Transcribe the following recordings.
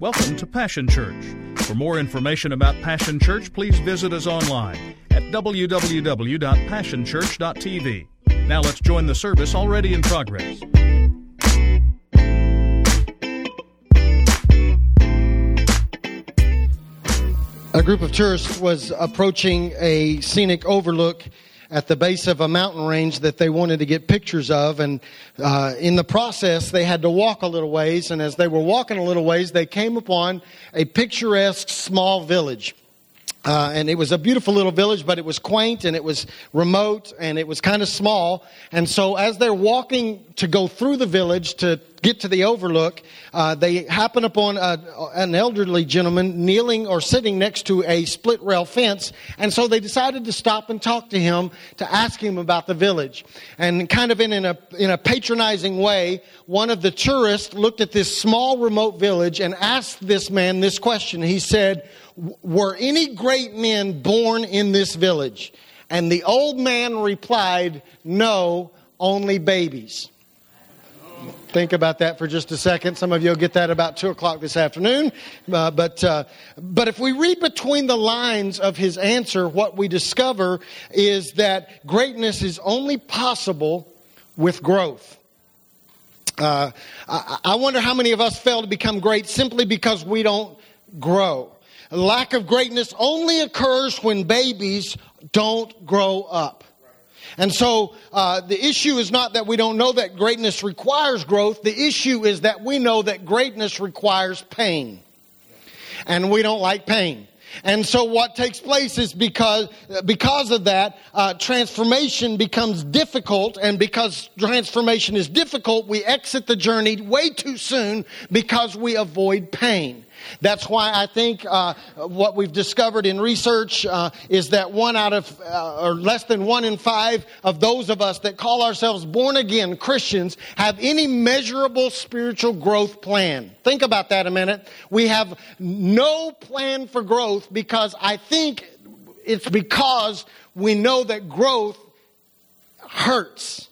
Welcome to Passion Church. For more information about Passion Church, please visit us online at www.passionchurch.tv. Now let's join the service already in progress. A group of tourists was approaching a scenic overlook at the base of a mountain range that they wanted to get pictures of. And uh, in the process, they had to walk a little ways. And as they were walking a little ways, they came upon a picturesque small village. Uh, and it was a beautiful little village, but it was quaint and it was remote and it was kind of small. And so, as they're walking to go through the village to get to the overlook, uh, they happen upon a, an elderly gentleman kneeling or sitting next to a split rail fence. And so they decided to stop and talk to him to ask him about the village. And kind of in, in, a, in a patronizing way, one of the tourists looked at this small remote village and asked this man this question. He said, Were any great men born in this village? And the old man replied, No, only babies. Think about that for just a second. Some of you will get that about 2 o'clock this afternoon. Uh, but, uh, but if we read between the lines of his answer, what we discover is that greatness is only possible with growth. Uh, I, I wonder how many of us fail to become great simply because we don't grow. Lack of greatness only occurs when babies don't grow up. And so uh, the issue is not that we don't know that greatness requires growth. The issue is that we know that greatness requires pain. And we don't like pain. And so what takes place is because, because of that, uh, transformation becomes difficult. And because transformation is difficult, we exit the journey way too soon because we avoid pain. That's why I think uh, what we've discovered in research uh, is that one out of, uh, or less than one in five of those of us that call ourselves born again Christians have any measurable spiritual growth plan. Think about that a minute. We have no plan for growth because I think it's because we know that growth hurts.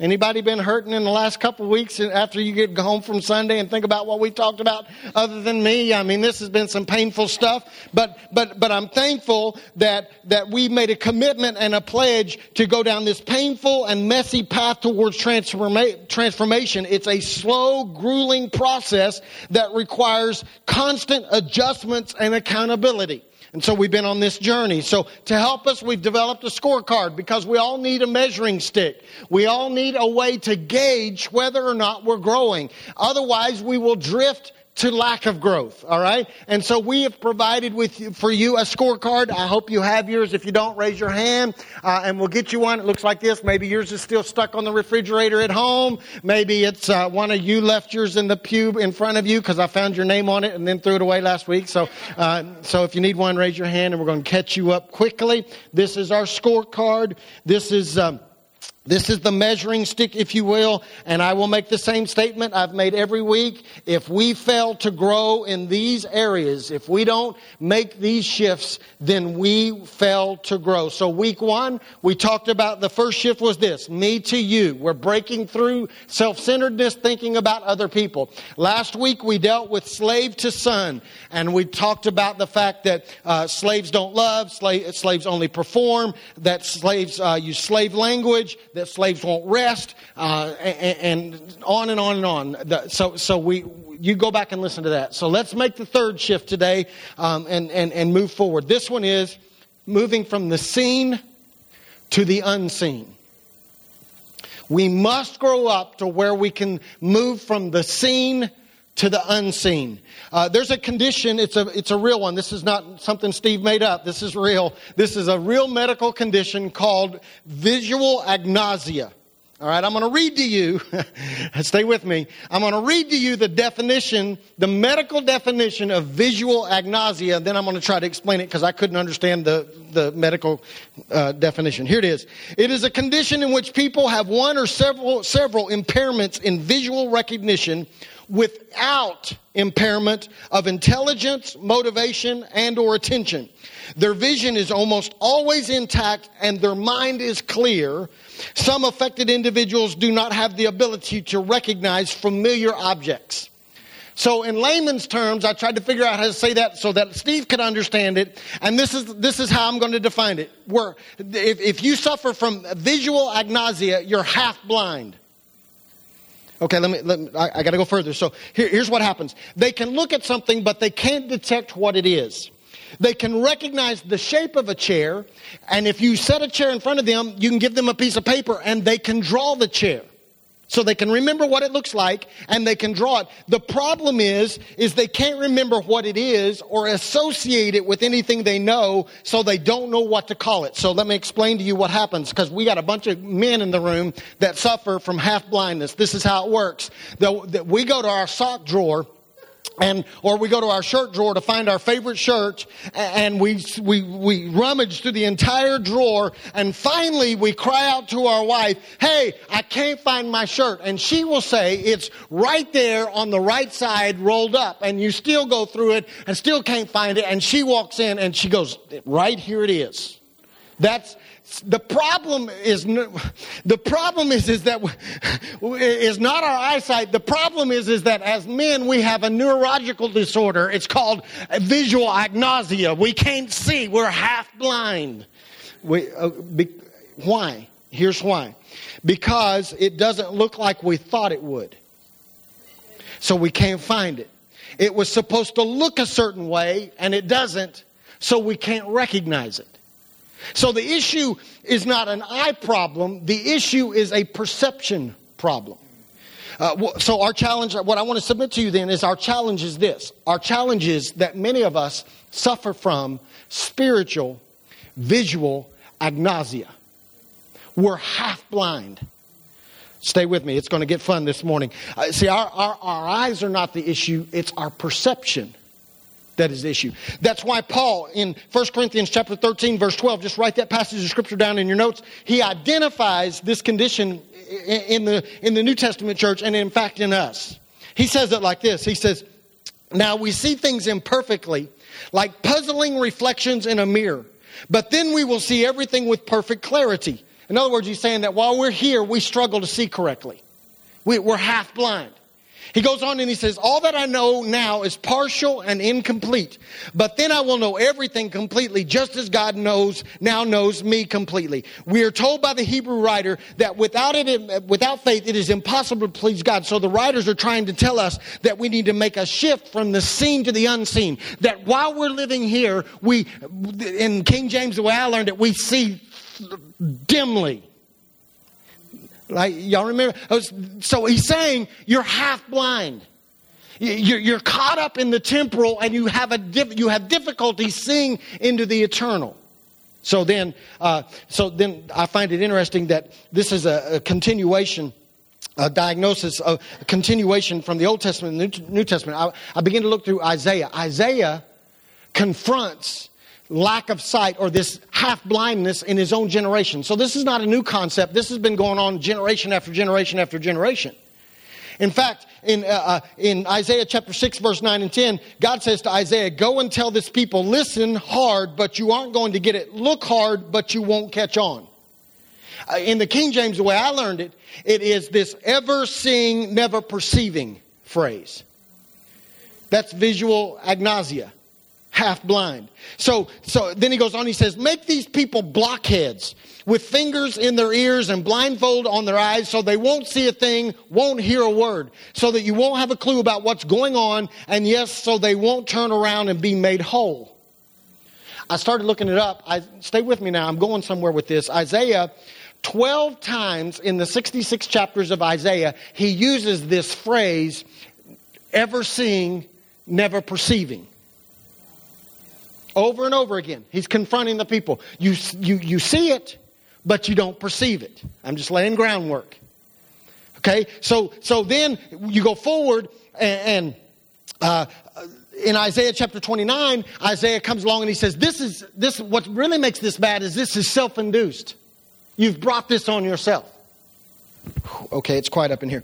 Anybody been hurting in the last couple of weeks after you get home from Sunday and think about what we talked about other than me? I mean, this has been some painful stuff, but, but, but I'm thankful that, that we made a commitment and a pledge to go down this painful and messy path towards transforma- transformation. It's a slow, grueling process that requires constant adjustments and accountability. And so we've been on this journey. So to help us, we've developed a scorecard because we all need a measuring stick. We all need a way to gauge whether or not we're growing. Otherwise, we will drift to lack of growth. All right. And so we have provided with you, for you a scorecard. I hope you have yours. If you don't, raise your hand, uh, and we'll get you one. It looks like this. Maybe yours is still stuck on the refrigerator at home. Maybe it's uh, one of you left yours in the pew in front of you because I found your name on it and then threw it away last week. So, uh, so if you need one, raise your hand, and we're going to catch you up quickly. This is our scorecard. This is. Um, this is the measuring stick, if you will, and I will make the same statement I've made every week. If we fail to grow in these areas, if we don't make these shifts, then we fail to grow. So week one, we talked about the first shift was this, me to you. We're breaking through self-centeredness, thinking about other people. Last week we dealt with slave to son, and we talked about the fact that uh, slaves don't love, slave, slaves only perform, that slaves uh, use slave language, slaves won't rest, uh, and, and, on and on and on. So, so we, you go back and listen to that. So let's make the third shift today um, and, and, and move forward. This one is moving from the seen to the unseen. We must grow up to where we can move from the seen to the unseen. Uh, there's a condition, it's a, it's a real one. This is not something Steve made up. This is real. This is a real medical condition called visual agnosia. All right, I'm going to read to you, stay with me. I'm going to read to you the definition, the medical definition of visual agnosia. Then I'm going to try to explain it because I couldn't understand the, the medical uh, definition. Here it is. It is a condition in which people have one or several, several impairments in visual recognition without impairment of intelligence, motivation, and or attention. Their vision is almost always intact and their mind is clear. Some affected individuals do not have the ability to recognize familiar objects. So in layman's terms, I tried to figure out how to say that so that Steve could understand it. And this is, this is how I'm going to define it. Where if, if you suffer from visual agnosia, you're half blind. Okay, let me, let me I, I got to go further. So here, here's what happens. They can look at something, but they can't detect what it is. They can recognize the shape of a chair, and if you set a chair in front of them, you can give them a piece of paper and they can draw the chair. So they can remember what it looks like and they can draw it. The problem is, is they can't remember what it is or associate it with anything they know, so they don't know what to call it. So let me explain to you what happens, because we got a bunch of men in the room that suffer from half blindness. This is how it works. The, the, we go to our sock drawer and or we go to our shirt drawer to find our favorite shirt and we we we rummage through the entire drawer and finally we cry out to our wife hey i can't find my shirt. And she will say it's right there on the right side rolled up and you still go through it and still can't find it. And she walks in and she goes right here it is. That's the problem is the problem is is that is not our eyesight. The problem is is that as men we have a neurological disorder. It's called visual agnosia. We can't see. We're half blind. We, uh, be, why? Here's why. Because it doesn't look like we thought it would. So we can't find it. It was supposed to look a certain way and it doesn't, so we can't recognize it. So the issue is not an eye problem, the issue is a perception problem. Uh, so our challenge, what I want to submit to you then is our challenge is this. Our challenge is that many of us suffer from spiritual, visual agnosia. We're half blind. Stay with me. It's going to get fun this morning. Uh, see, our, our, our eyes are not the issue. It's our perception that is the issue. That's why Paul in 1 Corinthians chapter 13 verse 12, just write that passage of scripture down in your notes. He identifies this condition in the, in the New Testament church and in fact in us. He says it like this. He says, now we see things imperfectly, like puzzling reflections in a mirror, but then we will see everything with perfect clarity. In other words, he's saying that while we're here, we struggle to see correctly. We, are half blind. He goes on and he says, All that I know now is partial and incomplete, but then I will know everything completely, just as God knows, now knows me completely. We are told by the Hebrew writer that without it, without faith, it is impossible to please God. So the writers are trying to tell us that we need to make a shift from the seen to the unseen. That while we're living here, we, in King James, the way I learned it, we see dimly. Like, y'all remember? So he's saying you're half blind. You're caught up in the temporal and you have, a you have difficulty seeing into the eternal. So then, uh, so then I find it interesting that this is a, a continuation a diagnosis, a continuation from the Old Testament and the New Testament. I, I begin to look through Isaiah. Isaiah confronts lack of sight or this half blindness in his own generation. So this is not a new concept. This has been going on generation after generation after generation. In fact, in, uh, uh, in Isaiah chapter 6, verse 9 and 10, God says to Isaiah, Go and tell this people, listen hard, but you aren't going to get it. Look hard, but you won't catch on. Uh, in the King James, the way I learned it, it is this ever seeing, never perceiving phrase. That's visual agnosia half blind. So, so then he goes on, he says, make these people blockheads with fingers in their ears and blindfold on their eyes so they won't see a thing, won't hear a word, so that you won't have a clue about what's going on, and yes, so they won't turn around and be made whole. I started looking it up. I, stay with me now. I'm going somewhere with this. Isaiah 12 times in the 66 chapters of Isaiah, he uses this phrase, ever seeing, never perceiving. Over and over again, he's confronting the people. You, you, you see it, but you don't perceive it. I'm just laying groundwork. Okay, so so then you go forward, and, and uh, in Isaiah chapter 29, Isaiah comes along and he says, "This is this. What really makes this bad is this is self-induced. You've brought this on yourself." Okay, it's quiet up in here.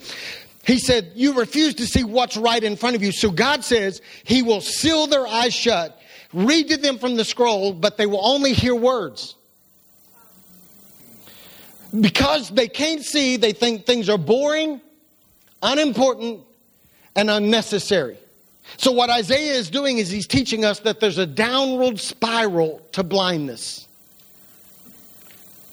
He said, You refuse to see what's right in front of you. So God says He will seal their eyes shut read to them from the scroll, but they will only hear words. Because they can't see, they think things are boring, unimportant, and unnecessary. So, what Isaiah is doing is he's teaching us that there's a downward spiral to blindness.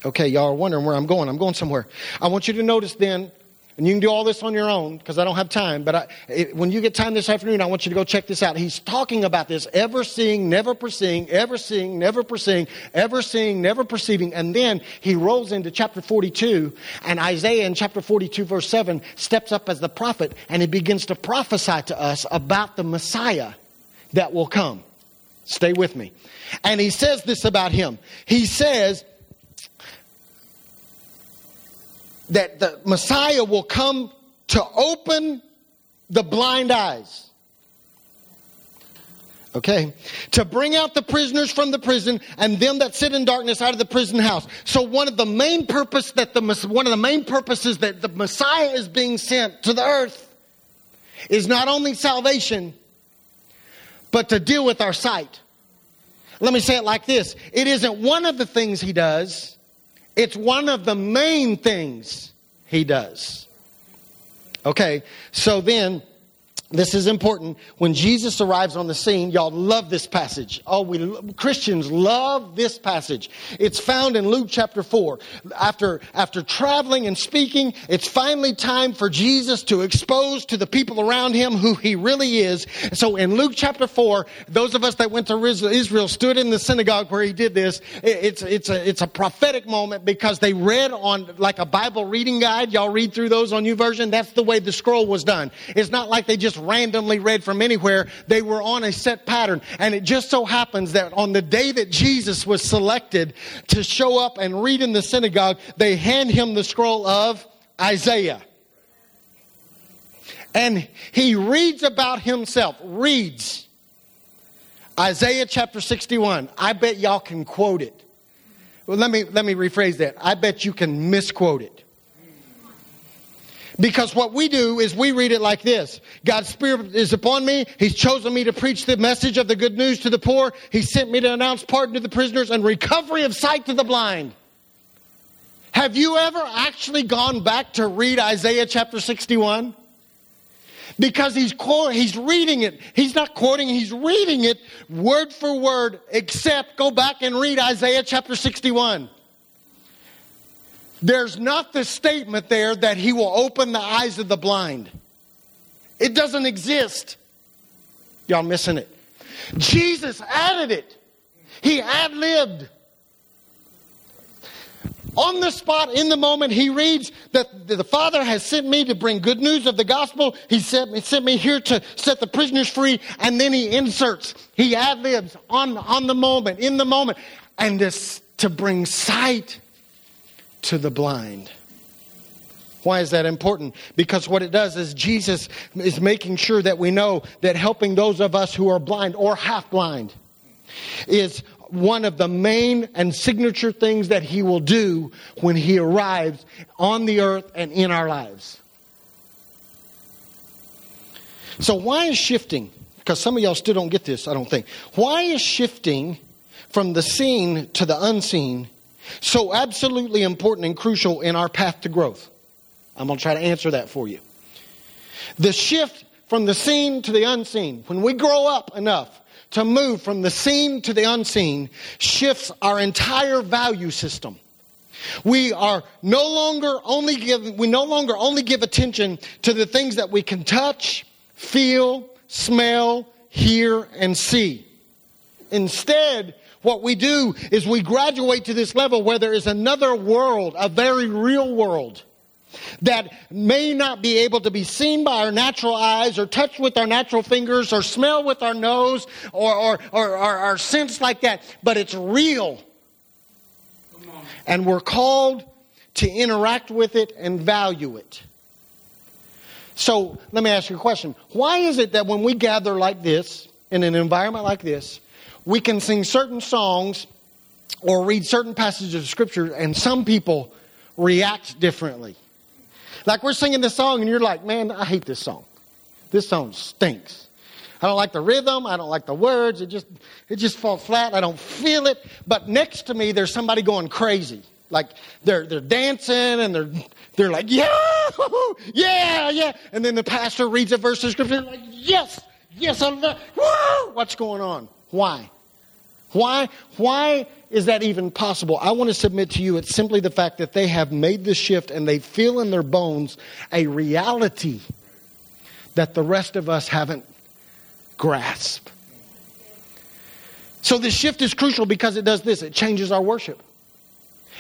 Okay, y'all are wondering where I'm going. I'm going somewhere. I want you to notice then and you can do all this on your own because I don't have time. But I, it, when you get time this afternoon, I want you to go check this out. He's talking about this ever seeing, never perceiving, ever seeing, never perceiving, ever seeing, never perceiving. And then he rolls into chapter 42, and Isaiah in chapter 42, verse 7, steps up as the prophet and he begins to prophesy to us about the Messiah that will come. Stay with me. And he says this about him. He says, that the Messiah will come to open the blind eyes. Okay. To bring out the prisoners from the prison and them that sit in darkness out of the prison house. So one of the main purpose that the, one of the main purposes that the Messiah is being sent to the earth is not only salvation, but to deal with our sight. Let me say it like this. It isn't one of the things he does. It's one of the main things he does. Okay, so then this is important. When Jesus arrives on the scene, y'all love this passage. Oh, we Christians love this passage. It's found in Luke chapter 4. After, after traveling and speaking, it's finally time for Jesus to expose to the people around him who he really is. So in Luke chapter 4, those of us that went to Israel stood in the synagogue where he did this. It's, it's, a, it's a prophetic moment because they read on like a Bible reading guide. Y'all read through those on YouVersion. That's the way the scroll was done. It's not like they just randomly read from anywhere. They were on a set pattern. And it just so happens that on the day that Jesus was selected to show up and read in the synagogue, they hand him the scroll of Isaiah. And he reads about himself, reads Isaiah chapter 61. I bet y'all can quote it. Well, let me, let me rephrase that. I bet you can misquote it. Because what we do is we read it like this God's Spirit is upon me. He's chosen me to preach the message of the good news to the poor. He sent me to announce pardon to the prisoners and recovery of sight to the blind. Have you ever actually gone back to read Isaiah chapter 61? Because he's, he's reading it. He's not quoting, he's reading it word for word, except go back and read Isaiah chapter 61. There's not the statement there that he will open the eyes of the blind. It doesn't exist. Y'all missing it. Jesus added it. He ad libbed. On the spot, in the moment, he reads that the Father has sent me to bring good news of the gospel. He sent me, sent me here to set the prisoners free. And then he inserts, he ad libs on, on the moment, in the moment, and this, to bring sight to the blind. Why is that important? Because what it does is Jesus is making sure that we know that helping those of us who are blind or half blind is one of the main and signature things that he will do when he arrives on the earth and in our lives. So, why is shifting? Because some of y'all still don't get this, I don't think. Why is shifting from the seen to the unseen so absolutely important and crucial in our path to growth? I'm going to try to answer that for you. The shift from the seen to the unseen, when we grow up enough to move from the seen to the unseen, shifts our entire value system. We are no longer only give, we no longer only give attention to the things that we can touch, feel, smell, hear, and see. Instead, what we do is we graduate to this level where there is another world, a very real world that may not be able to be seen by our natural eyes or touched with our natural fingers or smell with our nose or, or, or, or, or sense like that, but it's real. And we're called to interact with it and value it. So let me ask you a question. Why is it that when we gather like this, in an environment like this, we can sing certain songs or read certain passages of scripture and some people react differently. Like we're singing this song and you're like, man, I hate this song. This song stinks. I don't like the rhythm. I don't like the words. It just, it just falls flat. I don't feel it. But next to me, there's somebody going crazy. Like they're, they're dancing and they're, they're like, yeah, yeah, yeah. And then the pastor reads a verse of scripture like, yes, Yes, I love. Woo! What's going on? Why? Why? Why is that even possible? I want to submit to you it's simply the fact that they have made the shift and they feel in their bones a reality that the rest of us haven't grasped. So this shift is crucial because it does this it changes our worship.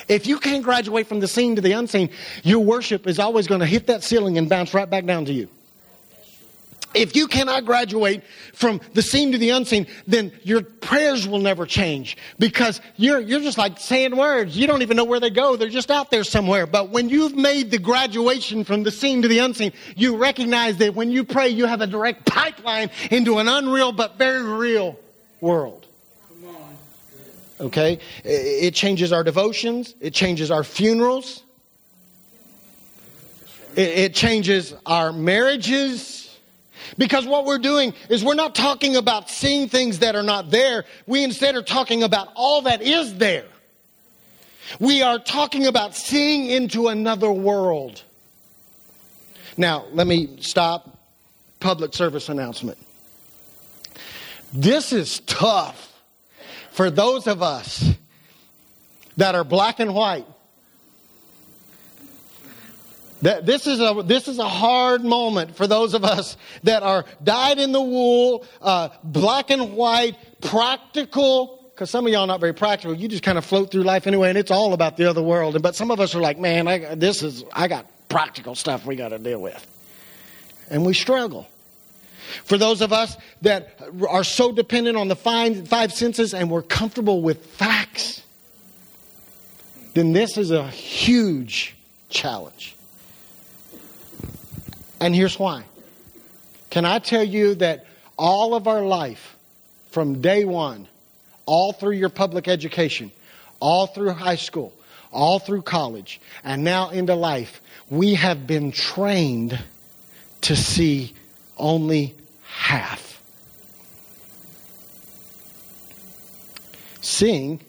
If you can't graduate from the seen to the unseen, your worship is always going to hit that ceiling and bounce right back down to you. If you cannot graduate from the seen to the unseen, then your prayers will never change because you're, you're just like saying words. You don't even know where they go. They're just out there somewhere. But when you've made the graduation from the seen to the unseen, you recognize that when you pray, you have a direct pipeline into an unreal but very real world. Okay? It changes our devotions. It changes our funerals. It, changes our marriages. Because what we're doing is we're not talking about seeing things that are not there. We instead are talking about all that is there. We are talking about seeing into another world. Now, let me stop. Public service announcement. This is tough for those of us that are black and white. That this is a this is a hard moment for those of us that are dyed in the wool, uh, black and white, practical. Because some of y'all are not very practical. You just kind of float through life anyway, and it's all about the other world. But some of us are like, man, I, this is I got practical stuff we got to deal with, and we struggle. For those of us that are so dependent on the five, five senses and we're comfortable with facts, then this is a huge challenge. And here's why. Can I tell you that all of our life, from day one, all through your public education, all through high school, all through college, and now into life, we have been trained to see only half. Seeing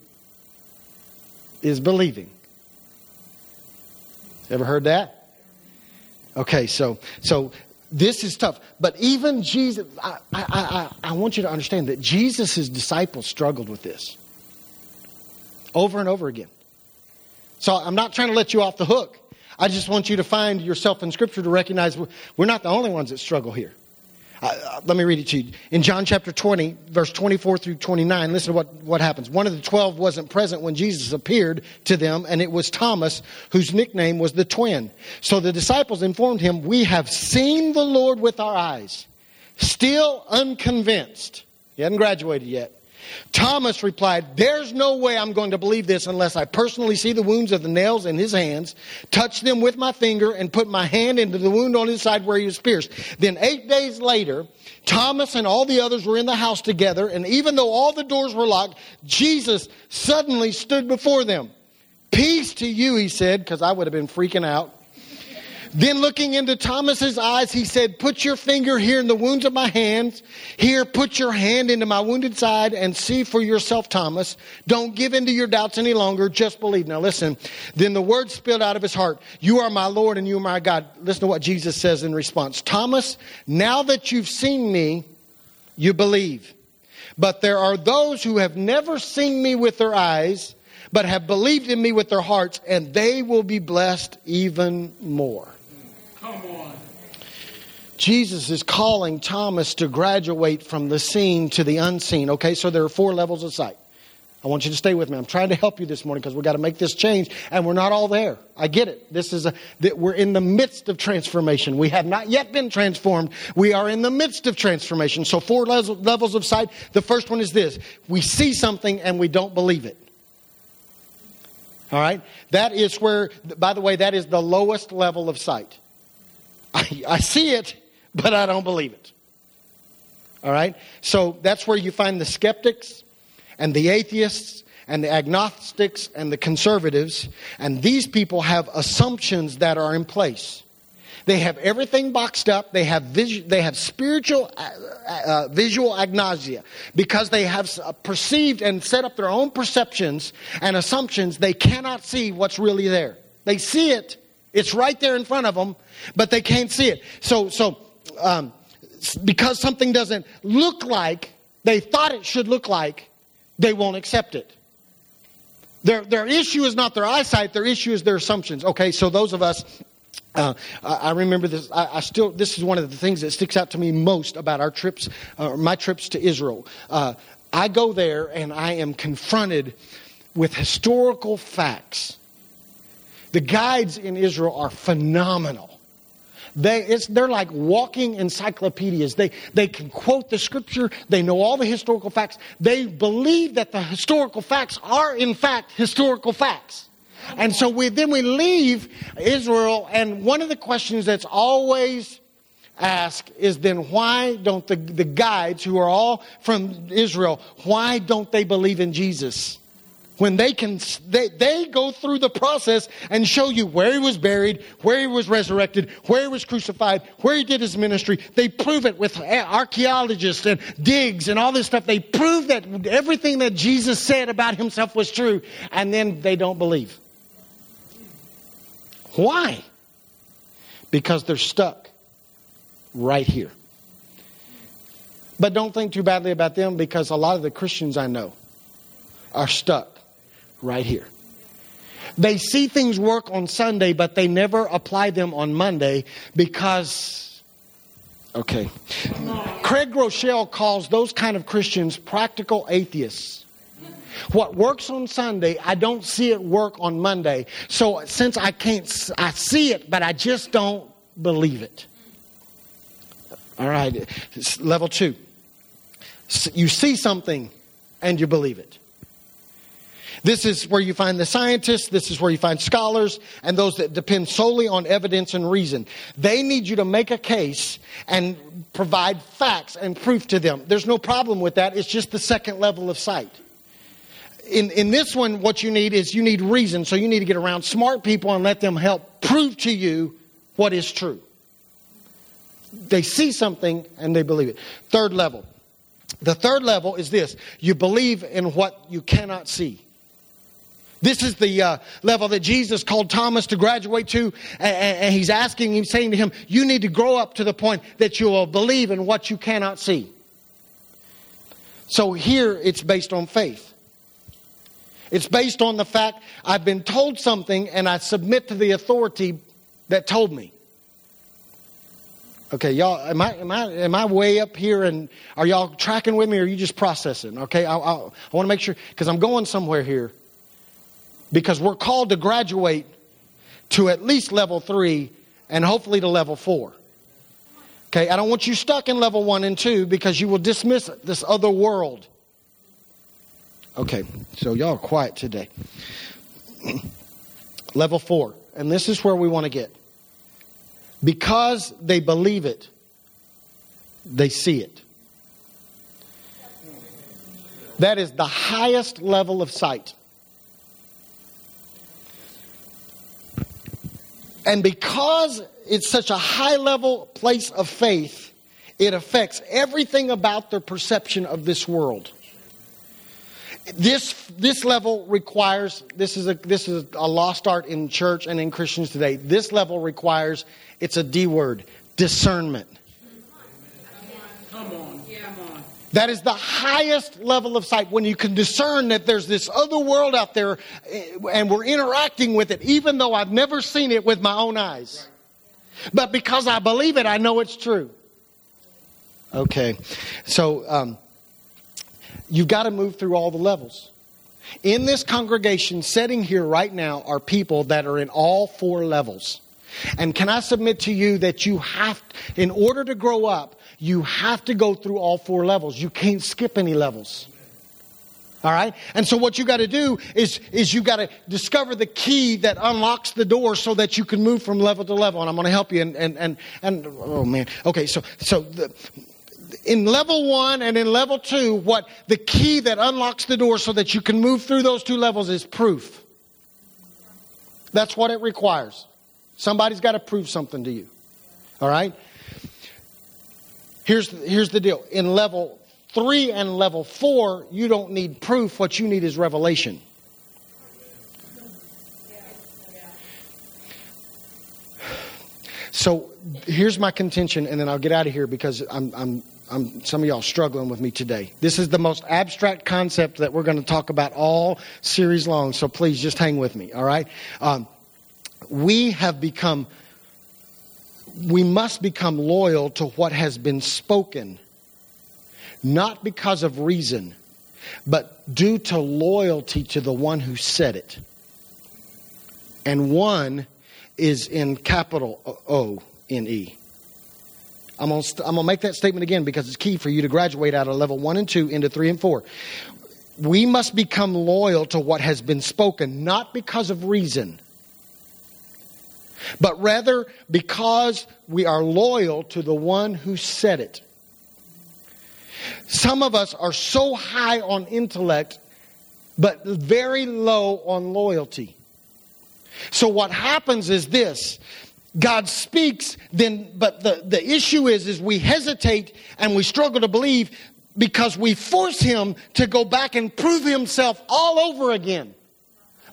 is believing. Ever heard that? Okay, so so this is tough. But even Jesus, I, I, I, I want you to understand that Jesus' disciples struggled with this over and over again. So I'm not trying to let you off the hook. I just want you to find yourself in Scripture to recognize we're not the only ones that struggle here. Uh, let me read it to you. In John chapter 20, verse 24 through 29, listen to what, what happens. One of the twelve wasn't present when Jesus appeared to them, and it was Thomas, whose nickname was the twin. So the disciples informed him, We have seen the Lord with our eyes, still unconvinced. He hadn't graduated yet. Thomas replied, There's no way I'm going to believe this unless I personally see the wounds of the nails in his hands, touch them with my finger, and put my hand into the wound on his side where he was pierced. Then, eight days later, Thomas and all the others were in the house together, and even though all the doors were locked, Jesus suddenly stood before them. Peace to you, he said, because I would have been freaking out. Then looking into Thomas's eyes, he said, Put your finger here in the wounds of my hands. Here, put your hand into my wounded side and see for yourself, Thomas. Don't give in to your doubts any longer. Just believe. Now listen. Then the words spilled out of his heart. You are my Lord and you are my God. Listen to what Jesus says in response. Thomas, now that you've seen me, you believe. But there are those who have never seen me with their eyes, but have believed in me with their hearts, and they will be blessed even more. Jesus is calling Thomas to graduate from the seen to the unseen. Okay, so there are four levels of sight. I want you to stay with me. I'm trying to help you this morning because we've got to make this change, and we're not all there. I get it. This is a that we're in the midst of transformation. We have not yet been transformed. We are in the midst of transformation. So four levels of sight. The first one is this: we see something and we don't believe it. All right, that is where. By the way, that is the lowest level of sight. I, I see it, but I don't believe it. All right? So that's where you find the skeptics and the atheists and the agnostics and the conservatives. And these people have assumptions that are in place. They have everything boxed up. They have, they have spiritual uh, uh, visual agnosia because they have uh, perceived and set up their own perceptions and assumptions. They cannot see what's really there. They see it, it's right there in front of them, but they can't see it. So, so um, because something doesn't look like they thought it should look like, they won't accept it. Their, their issue is not their eyesight, their issue is their assumptions. Okay, so those of us uh, I remember this. I, I, still. This is one of the things that sticks out to me most about our trips, uh, my trips to Israel. Uh, I go there and I am confronted with historical facts. The guides in Israel are phenomenal. They, they're like walking encyclopedias. They, they can quote the scripture. They know all the historical facts. They believe that the historical facts are, in fact, historical facts. And so we, then we leave Israel, and one of the questions that's always asked is then why don't the, the guides who are all from Israel, why don't they believe in Jesus? When they can they, they go through the process and show you where he was buried where he was resurrected where he was crucified where he did his ministry. They prove it with archaeologists and digs and all this stuff. They prove that everything that jesus said about himself was true and then they don't believe. Why? Because they're stuck right here. But don't think too badly about them because a lot of the christians i know are stuck right here. They see things work on Sunday, but they never apply them on Monday because, okay. Craig Groeschel calls those kind of Christians practical atheists. What works on Sunday, I don't see it work on Monday. So since I can't, I see it, but I just don't believe it. All right, level two. You see something and you believe it. This is where you find the scientists, this is where you find scholars, and those that depend solely on evidence and reason. They need you to make a case and provide facts and proof to them. There's no problem with that, it's just the second level of sight. In, in this one, what you need is you need reason, so you need to get around smart people and let them help prove to you what is true. They see something and they believe it. Third level. The third level is this you believe in what you cannot see. This is the uh, level that Jesus called Thomas to graduate to, and, he's asking him, saying to him, You need to grow up to the point that you will believe in what you cannot see. So here it's based on faith. It's based on the fact I've been told something and I submit to the authority that told me. Okay, y'all, am I, am I, am I way up here and are y'all tracking with me or are you just processing? Okay, I, I, I want to make sure, because I'm going somewhere here because we're called to graduate to at least level three and hopefully to level four. Okay, I don't want you stuck in level one and two because you will dismiss this other world. Okay, so y'all quiet today. level four, and this is where we want to get. Because they believe it, they see it. That is the highest level of sight. And because it's such a high level place of faith, it affects everything about their perception of this world. This, this level requires, this is, a, this is a lost art in church and in Christians today. This level requires, it's a D word, discernment. That is the highest level of sight when you can discern that there's this other world out there eh, and we're interacting with it, even though I've never seen it with my own eyes. But because I believe it, I know it's true. Okay, so um, you've got to move through all the levels. In this congregation, sitting here right now, are people that are in all four levels. And can I submit to you that you have, in order to grow up, you have to go through all four levels. You can't skip any levels. All right? And so what you got to do is, is you got to discover the key that unlocks the door so that you can move from level to level. And I'm going to help you. And, and, and, and oh man. Okay. So, so the, in level one and in level two, what the key that unlocks the door so that you can move through those two levels is proof. That's what it requires. Somebody's got to prove something to you. All right? Here's, here's the deal. In level three and level four, you don't need proof. What you need is revelation. So here's my contention, and then I'll get out of here because I'm, I'm, I'm, some of y'all struggling with me today. This is the most abstract concept that we're going to talk about all series long, so please just hang with me, all right? Um, we have become, we must become loyal to what has been spoken, not because of reason, but due to loyalty to the one who said it. And one is in capital O N E. I'm going going to make that statement again because it's key for you to graduate out of level 1 and 2 into 3 and 4. We must become loyal to what has been spoken, not because of reason, but rather because we are loyal to the one who said it. Some of us are so high on intellect, but very low on loyalty. So what happens is this God speaks, then, but the, the issue is, is we hesitate and we struggle to believe because we force him to go back and prove himself all over again.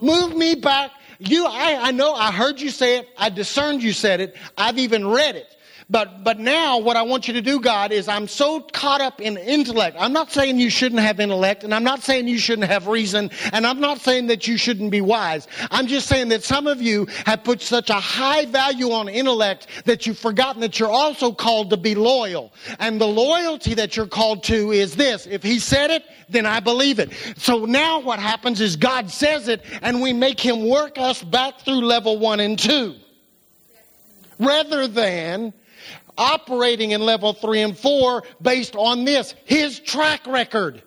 Move me back. You, I, I know, I heard you say it. I discerned you said it. I've even read it. But, but now what I want you to do, God, is I'm so caught up in intellect. I'm not saying you shouldn't have intellect, and I'm not saying you shouldn't have reason, and I'm not saying that you shouldn't be wise. I'm just saying that some of you have put such a high value on intellect that you've forgotten that you're also called to be loyal. And the loyalty that you're called to is this. If he said it, then I believe it. So now what happens is God says it, and we make him work us back through level one and two. Rather than operating in level three and four based on this his track record.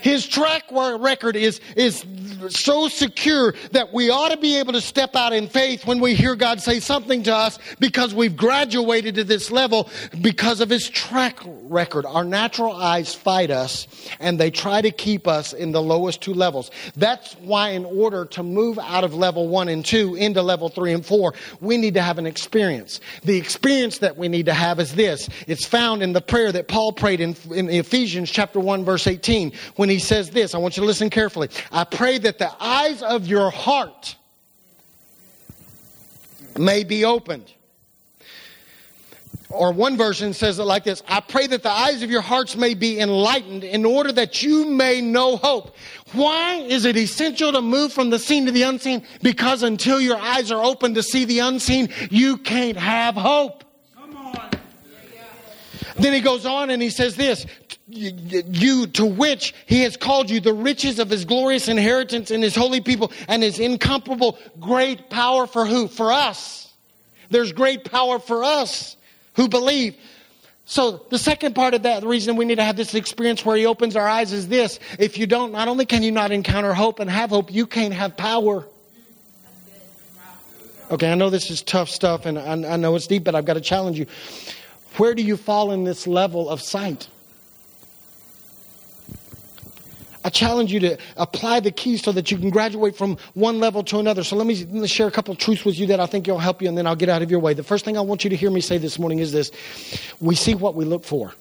His track record is, is so secure that we ought to be able to step out in faith when we hear God say something to us because we've graduated to this level because of His track record. Our natural eyes fight us and they try to keep us in the lowest two levels. That's why, in order to move out of level one and two into level three and four, we need to have an experience. The experience that we need to have is this it's found in the prayer that Paul prayed in, in Ephesians chapter 1, verse 18. When when he says this. I want you to listen carefully. I pray that the eyes of your heart may be opened. Or one version says it like this I pray that the eyes of your hearts may be enlightened in order that you may know hope. Why is it essential to move from the seen to the unseen? Because until your eyes are open to see the unseen, you can't have hope. Come on. Then he goes on and he says this you to which he has called you the riches of his glorious inheritance in his holy people and his incomparable great power for who? For us. There's great power for us who believe. So the second part of that, reason we need to have this experience where he opens our eyes is this. If you don't, not only can you not encounter hope and have hope, you can't have power. Okay, I know this is tough stuff and I, I know it's deep, but I've got to challenge you. Where do you fall in this level of sight? I challenge you to apply the keys so that you can graduate from one level to another. So let me, let me share a couple truths with you that I think will help you, and then I'll get out of your way. The first thing I want you to hear me say this morning is this we see what we look for.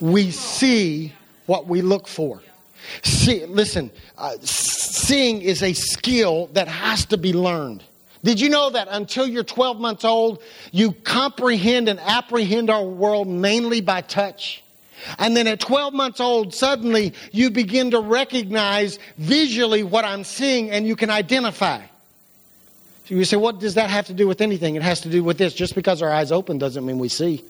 We see what we look for. See, listen, uh, seeing is a skill that has to be learned. Did you know that until you're 12 months old, you comprehend and apprehend our world mainly by touch? And then at 12 months old, suddenly you begin to recognize visually what I'm seeing and you can identify. So you say, what does that have to do with anything? It has to do with this. Just because our eyes open doesn't mean we see.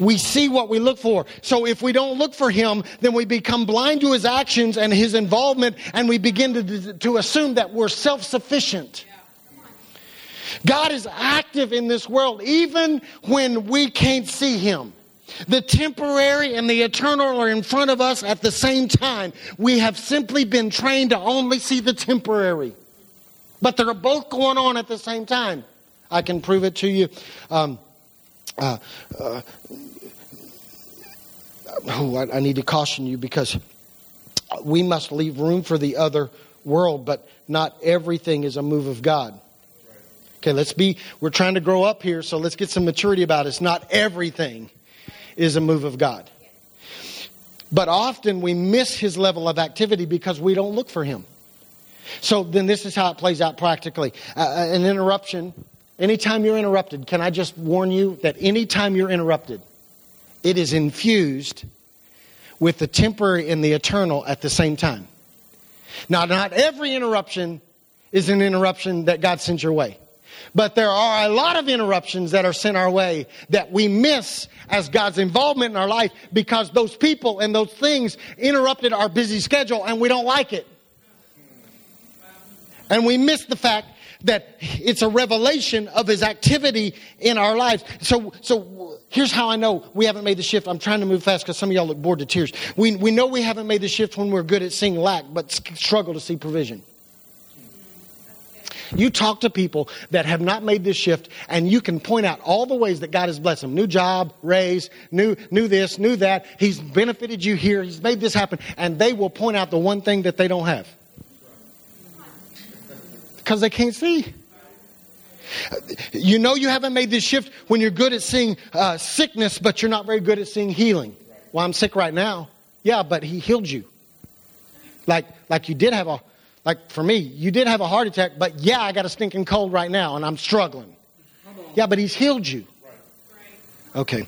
We see what we look for. So if we don't look for him, then we become blind to his actions and his involvement, and we begin to, to assume that we're self sufficient. God is active in this world even when we can't see him. The temporary and the eternal are in front of us at the same time. We have simply been trained to only see the temporary. But they're both going on at the same time. I can prove it to you. Um, uh, uh, oh, I, I need to caution you because we must leave room for the other world, but not everything is a move of God. Okay, let's be, we're trying to grow up here, so let's get some maturity about it. It's not everything is a move of God. But often we miss his level of activity because we don't look for him. So then this is how it plays out practically. Uh, uh, an interruption, anytime you're interrupted, can I just warn you that anytime you're interrupted, it is infused with the temporary and the eternal at the same time. Now, not every interruption is an interruption that God sends your way. But there are a lot of interruptions that are sent our way that we miss as God's involvement in our life because those people and those things interrupted our busy schedule and we don't like it. And we miss the fact that it's a revelation of his activity in our lives. So, so here's how I know we haven't made the shift. I'm trying to move fast because some of y'all look bored to tears. We, we know we haven't made the shift when we're good at seeing lack, but struggle to see provision. You talk to people that have not made this shift, and you can point out all the ways that God has blessed them. New job, raise, new, new this, new that. He's benefited you here. He's made this happen. And they will point out the one thing that they don't have. Because they can't see. You know you haven't made this shift when you're good at seeing uh, sickness, but you're not very good at seeing healing. Well, I'm sick right now. Yeah, but he healed you. Like, like you did have a like for me, you did have a heart attack, but yeah, I got a stinking cold right now and I'm struggling. Yeah, but he's healed you. Okay.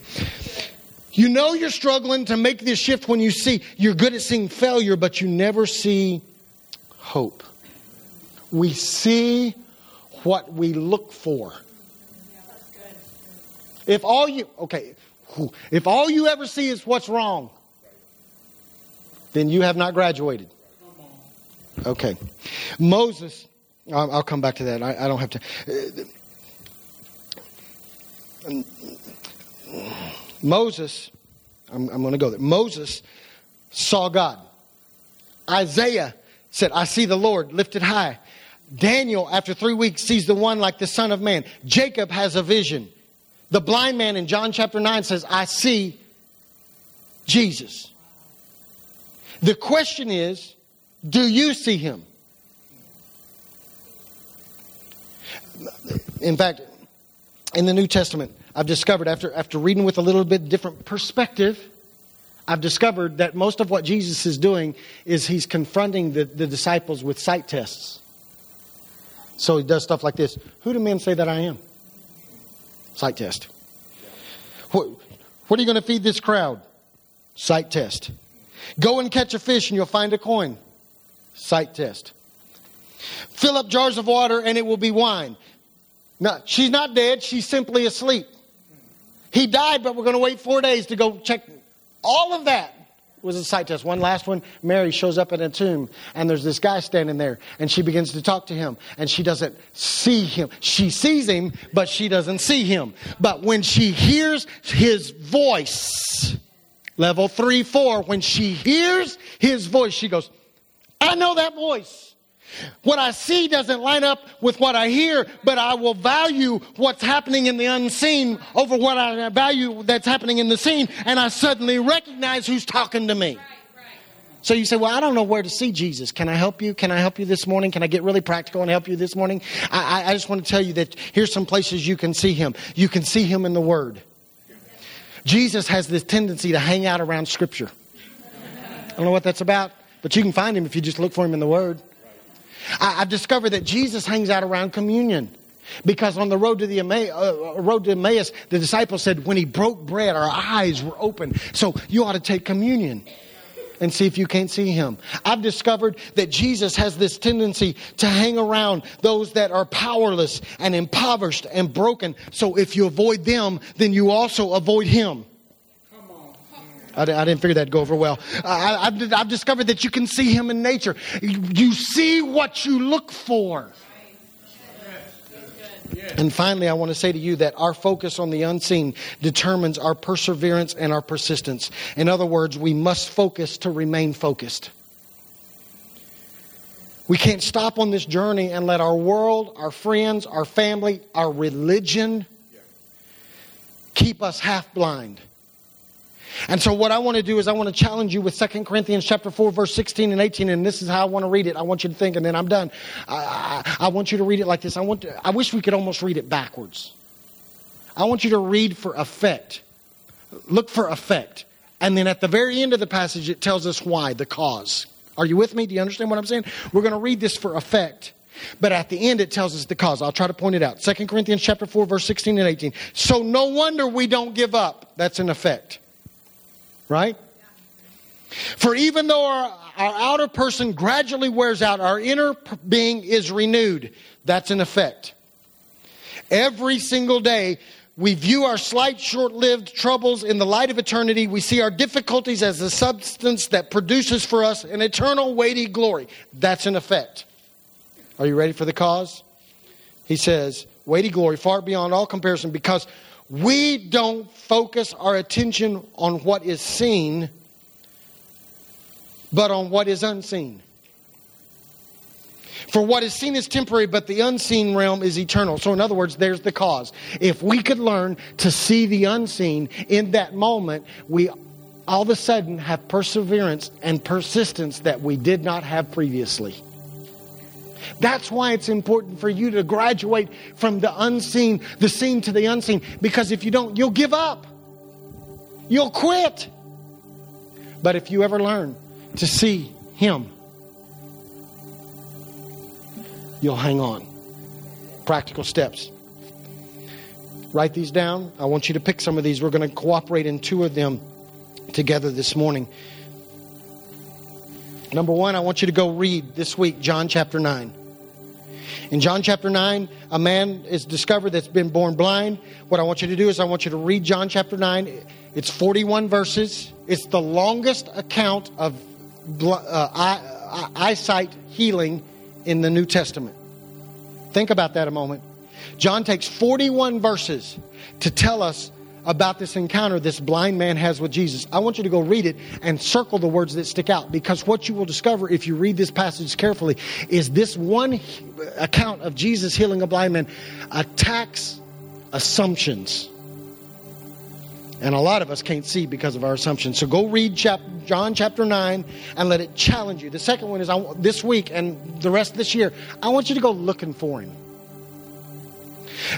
You know you're struggling to make this shift when you see you're good at seeing failure, but you never see hope. We see what we look for. If all you okay, if all you ever see is what's wrong, then you have not graduated. Okay. Moses, I'll, come back to that. I, don't have to. Moses, I'm, I'm going to go there. Moses saw God. Isaiah said, I see the Lord lifted high. Daniel, after three weeks, sees the one like the Son of Man. Jacob has a vision. The blind man in John chapter 9 says, I see Jesus. The question is, do you see him? In fact, in the New Testament, I've discovered after, after reading with a little bit different perspective, I've discovered that most of what Jesus is doing is he's confronting the, the disciples with sight tests. So he does stuff like this Who do men say that I am? Sight test. What, what are you going to feed this crowd? Sight test. Go and catch a fish and you'll find a coin. Sight test. Fill up jars of water and it will be wine. No, she's not dead, she's simply asleep. He died, but we're going to wait four days to go check. All of that was a sight test. One last one Mary shows up in a tomb, and there's this guy standing there, and she begins to talk to him, and she doesn't see him. She sees him, but she doesn't see him. But when she hears his voice, level three, four, when she hears his voice, she goes, I know that voice. What I see doesn't line up with what I hear, but I will value what's happening in the unseen over what I value that's happening in the seen, and I suddenly recognize who's talking to me. So you say, Well, I don't know where to see Jesus. Can I help you? Can I help you this morning? Can I get really practical and help you this morning? I, I just want to tell you that here's some places you can see him. You can see him in the Word. Jesus has this tendency to hang out around Scripture. I don't know what that's about. But you can find him if you just look for him in the Word. I, have discovered that Jesus hangs out around communion. Because on the road to the Emmaus, uh, road to Emmaus, the disciples said, when he broke bread, our eyes were open. So you ought to take communion and see if you can't see him. I've discovered that Jesus has this tendency to hang around those that are powerless and impoverished and broken. So if you avoid them, then you also avoid him. I, I didn't figure that'd go over well. I, have I've discovered that you can see him in nature. You see what you look for. And finally, I want to say to you that our focus on the unseen determines our perseverance and our persistence. In other words, we must focus to remain focused. We can't stop on this journey and let our world, our friends, our family, our religion keep us half blind. And so what I want to do is I want to challenge you with 2 Corinthians chapter 4 verse 16 and 18 and this is how I want to read it. I want you to think and then I'm done. I, I, I want you to read it like this. I want to, I wish we could almost read it backwards. I want you to read for effect. Look for effect. And then at the very end of the passage it tells us why, the cause. Are you with me? Do you understand what I'm saying? We're going to read this for effect. But at the end, it tells us the cause. I'll try to point it out. 2 Corinthians chapter 4, verse 16 and 18. So no wonder we don't give up. That's an effect. Right? For even though our, our outer person gradually wears out, our inner being is renewed. That's an effect. Every single day, we view our slight, short lived troubles in the light of eternity. We see our difficulties as the substance that produces for us an eternal, weighty glory. That's an effect. Are you ready for the cause? He says, weighty glory far beyond all comparison because we don't focus our attention on what is seen, but on what is unseen. For what is seen is temporary, but the unseen realm is eternal. So, in other words, there's the cause. If we could learn to see the unseen in that moment, we all of a sudden have perseverance and persistence that we did not have previously. That's why it's important for you to graduate from the unseen, the seen to the unseen, because if you don't, you'll give up. You'll quit. But if you ever learn to see Him, you'll hang on. Practical steps. Write these down. I want you to pick some of these. We're going to cooperate in two of them together this morning. Number one, I want you to go read this week John chapter 9. In John chapter 9, a man is discovered that's been born blind. What I want you to do is I want you to read John chapter 9. It's 41 verses. It's the longest account of uh, eyesight healing in the New Testament. Think about that a moment. John takes 41 verses to tell us about this encounter this blind man has with Jesus. I want you to go read it and circle the words that stick out because what you will discover if you read this passage carefully is this one account of Jesus healing a blind man attacks assumptions. And a lot of us can't see because of our assumptions. So go read chap- John chapter 9 and let it challenge you. The second one is I, this week and the rest of this year, I want you to go looking for him.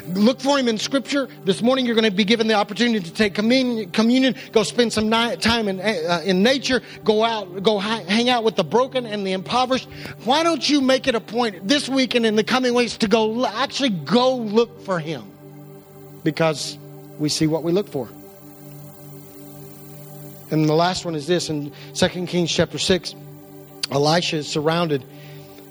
Look for him in Scripture. This morning, you're going to be given the opportunity to take communion, go spend some time in, uh, in nature, go out, go hang out with the broken and the impoverished. Why don't you make it a point this week and in the coming weeks to go actually go look for him? Because we see what we look for. And the last one is this in 2 Kings chapter 6. Elisha is surrounded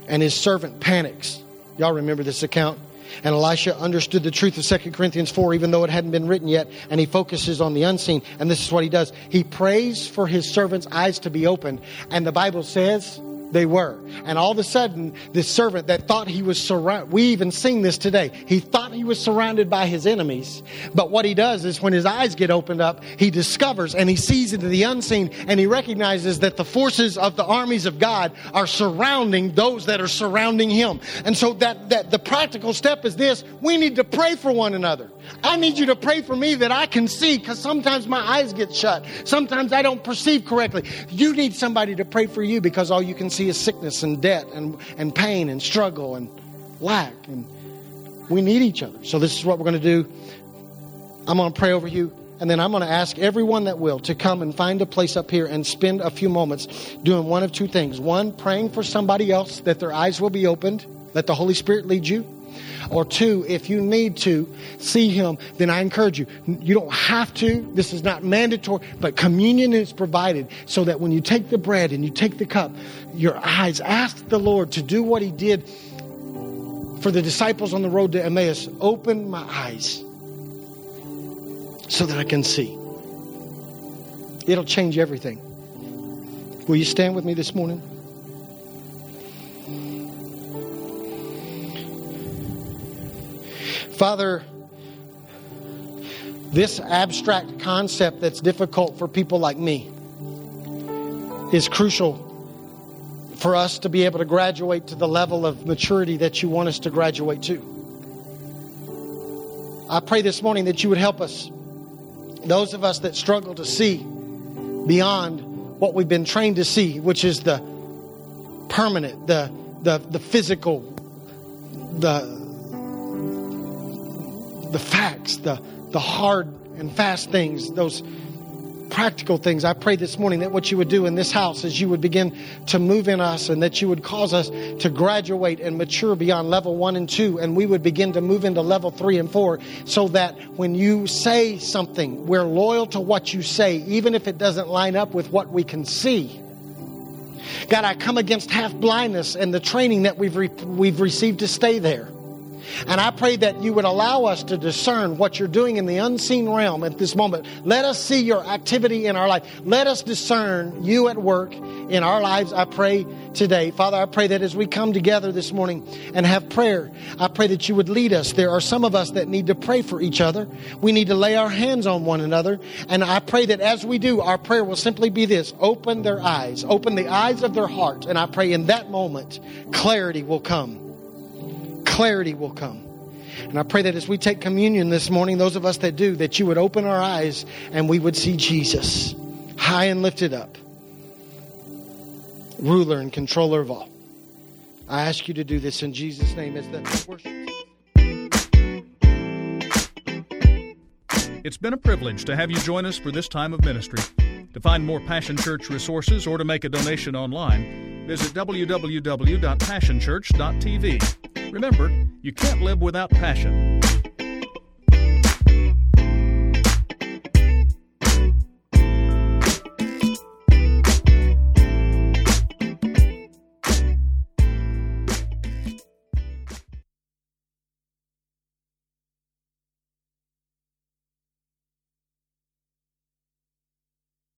and his servant panics. Y'all remember this account? And Elisha understood the truth of 2 Corinthians 4, even though it hadn't been written yet, and he focuses on the unseen. And this is what he does. He prays for his servant's eyes to be opened. And the Bible says they were. And all of a sudden, this servant that thought he was surrounded, we even sing this today. He thought he was surrounded by his enemies. But what he does is when his eyes get opened up, he discovers and he sees into the unseen and he recognizes that the forces of the armies of God are surrounding those that are surrounding him. And so that, that the practical step is this. We need to pray for one another. I need you to pray for me that I can see because sometimes my eyes get shut. Sometimes I don't perceive correctly. You need somebody to pray for you because all you can see is sickness and debt and, and pain and struggle and lack. And we need each other. So this is what we're going to do. I'm going to pray over you. And then I'm going to ask everyone that will to come and find a place up here and spend a few moments doing one of two things. One, praying for somebody else that their eyes will be opened. Let the Holy Spirit lead you. Or two, if you need to see him, then I encourage you. You don't have to. This is not mandatory, but communion is provided so that when you take the bread and you take the cup, your eyes ask the Lord to do what he did for the disciples on the road to Emmaus. Open my eyes so that I can see. It'll change everything. Will you stand with me this morning? Father, this abstract concept that's difficult for people like me is crucial for us to be able to graduate to the level of maturity that you want us to graduate to. I pray this morning that you would help us, those of us that struggle to see beyond what we've been trained to see, which is the permanent, the, the, the physical, the, the facts, the, the hard and fast things, those practical things. I pray this morning that what you would do in this house is you would begin to move in us and that you would cause us to graduate and mature beyond level one and two. And we would begin to move into level three and four so that when you say something, we're loyal to what you say, even if it doesn't line up with what we can see. God, I come against half blindness and the training that we've, re- we've received to stay there. And I pray that you would allow us to discern what you're doing in the unseen realm at this moment. Let us see your activity in our life. Let us discern you at work in our lives. I pray today. Father, I pray that as we come together this morning and have prayer, I pray that you would lead us. There are some of us that need to pray for each other. We need to lay our hands on one another. And I pray that as we do, our prayer will simply be this open their eyes, open the eyes of their heart. And I pray in that moment, clarity will come clarity will come. And I pray that as we take communion this morning, those of us that do, that you would open our eyes and we would see Jesus high and lifted up, ruler and controller of all. I ask you to do this in Jesus' name as the worship. It's been a privilege to have you join us for this time of ministry. To find more Passion Church resources or to make a donation online, visit www.passionchurch.tv. Remember, you can't live without passion.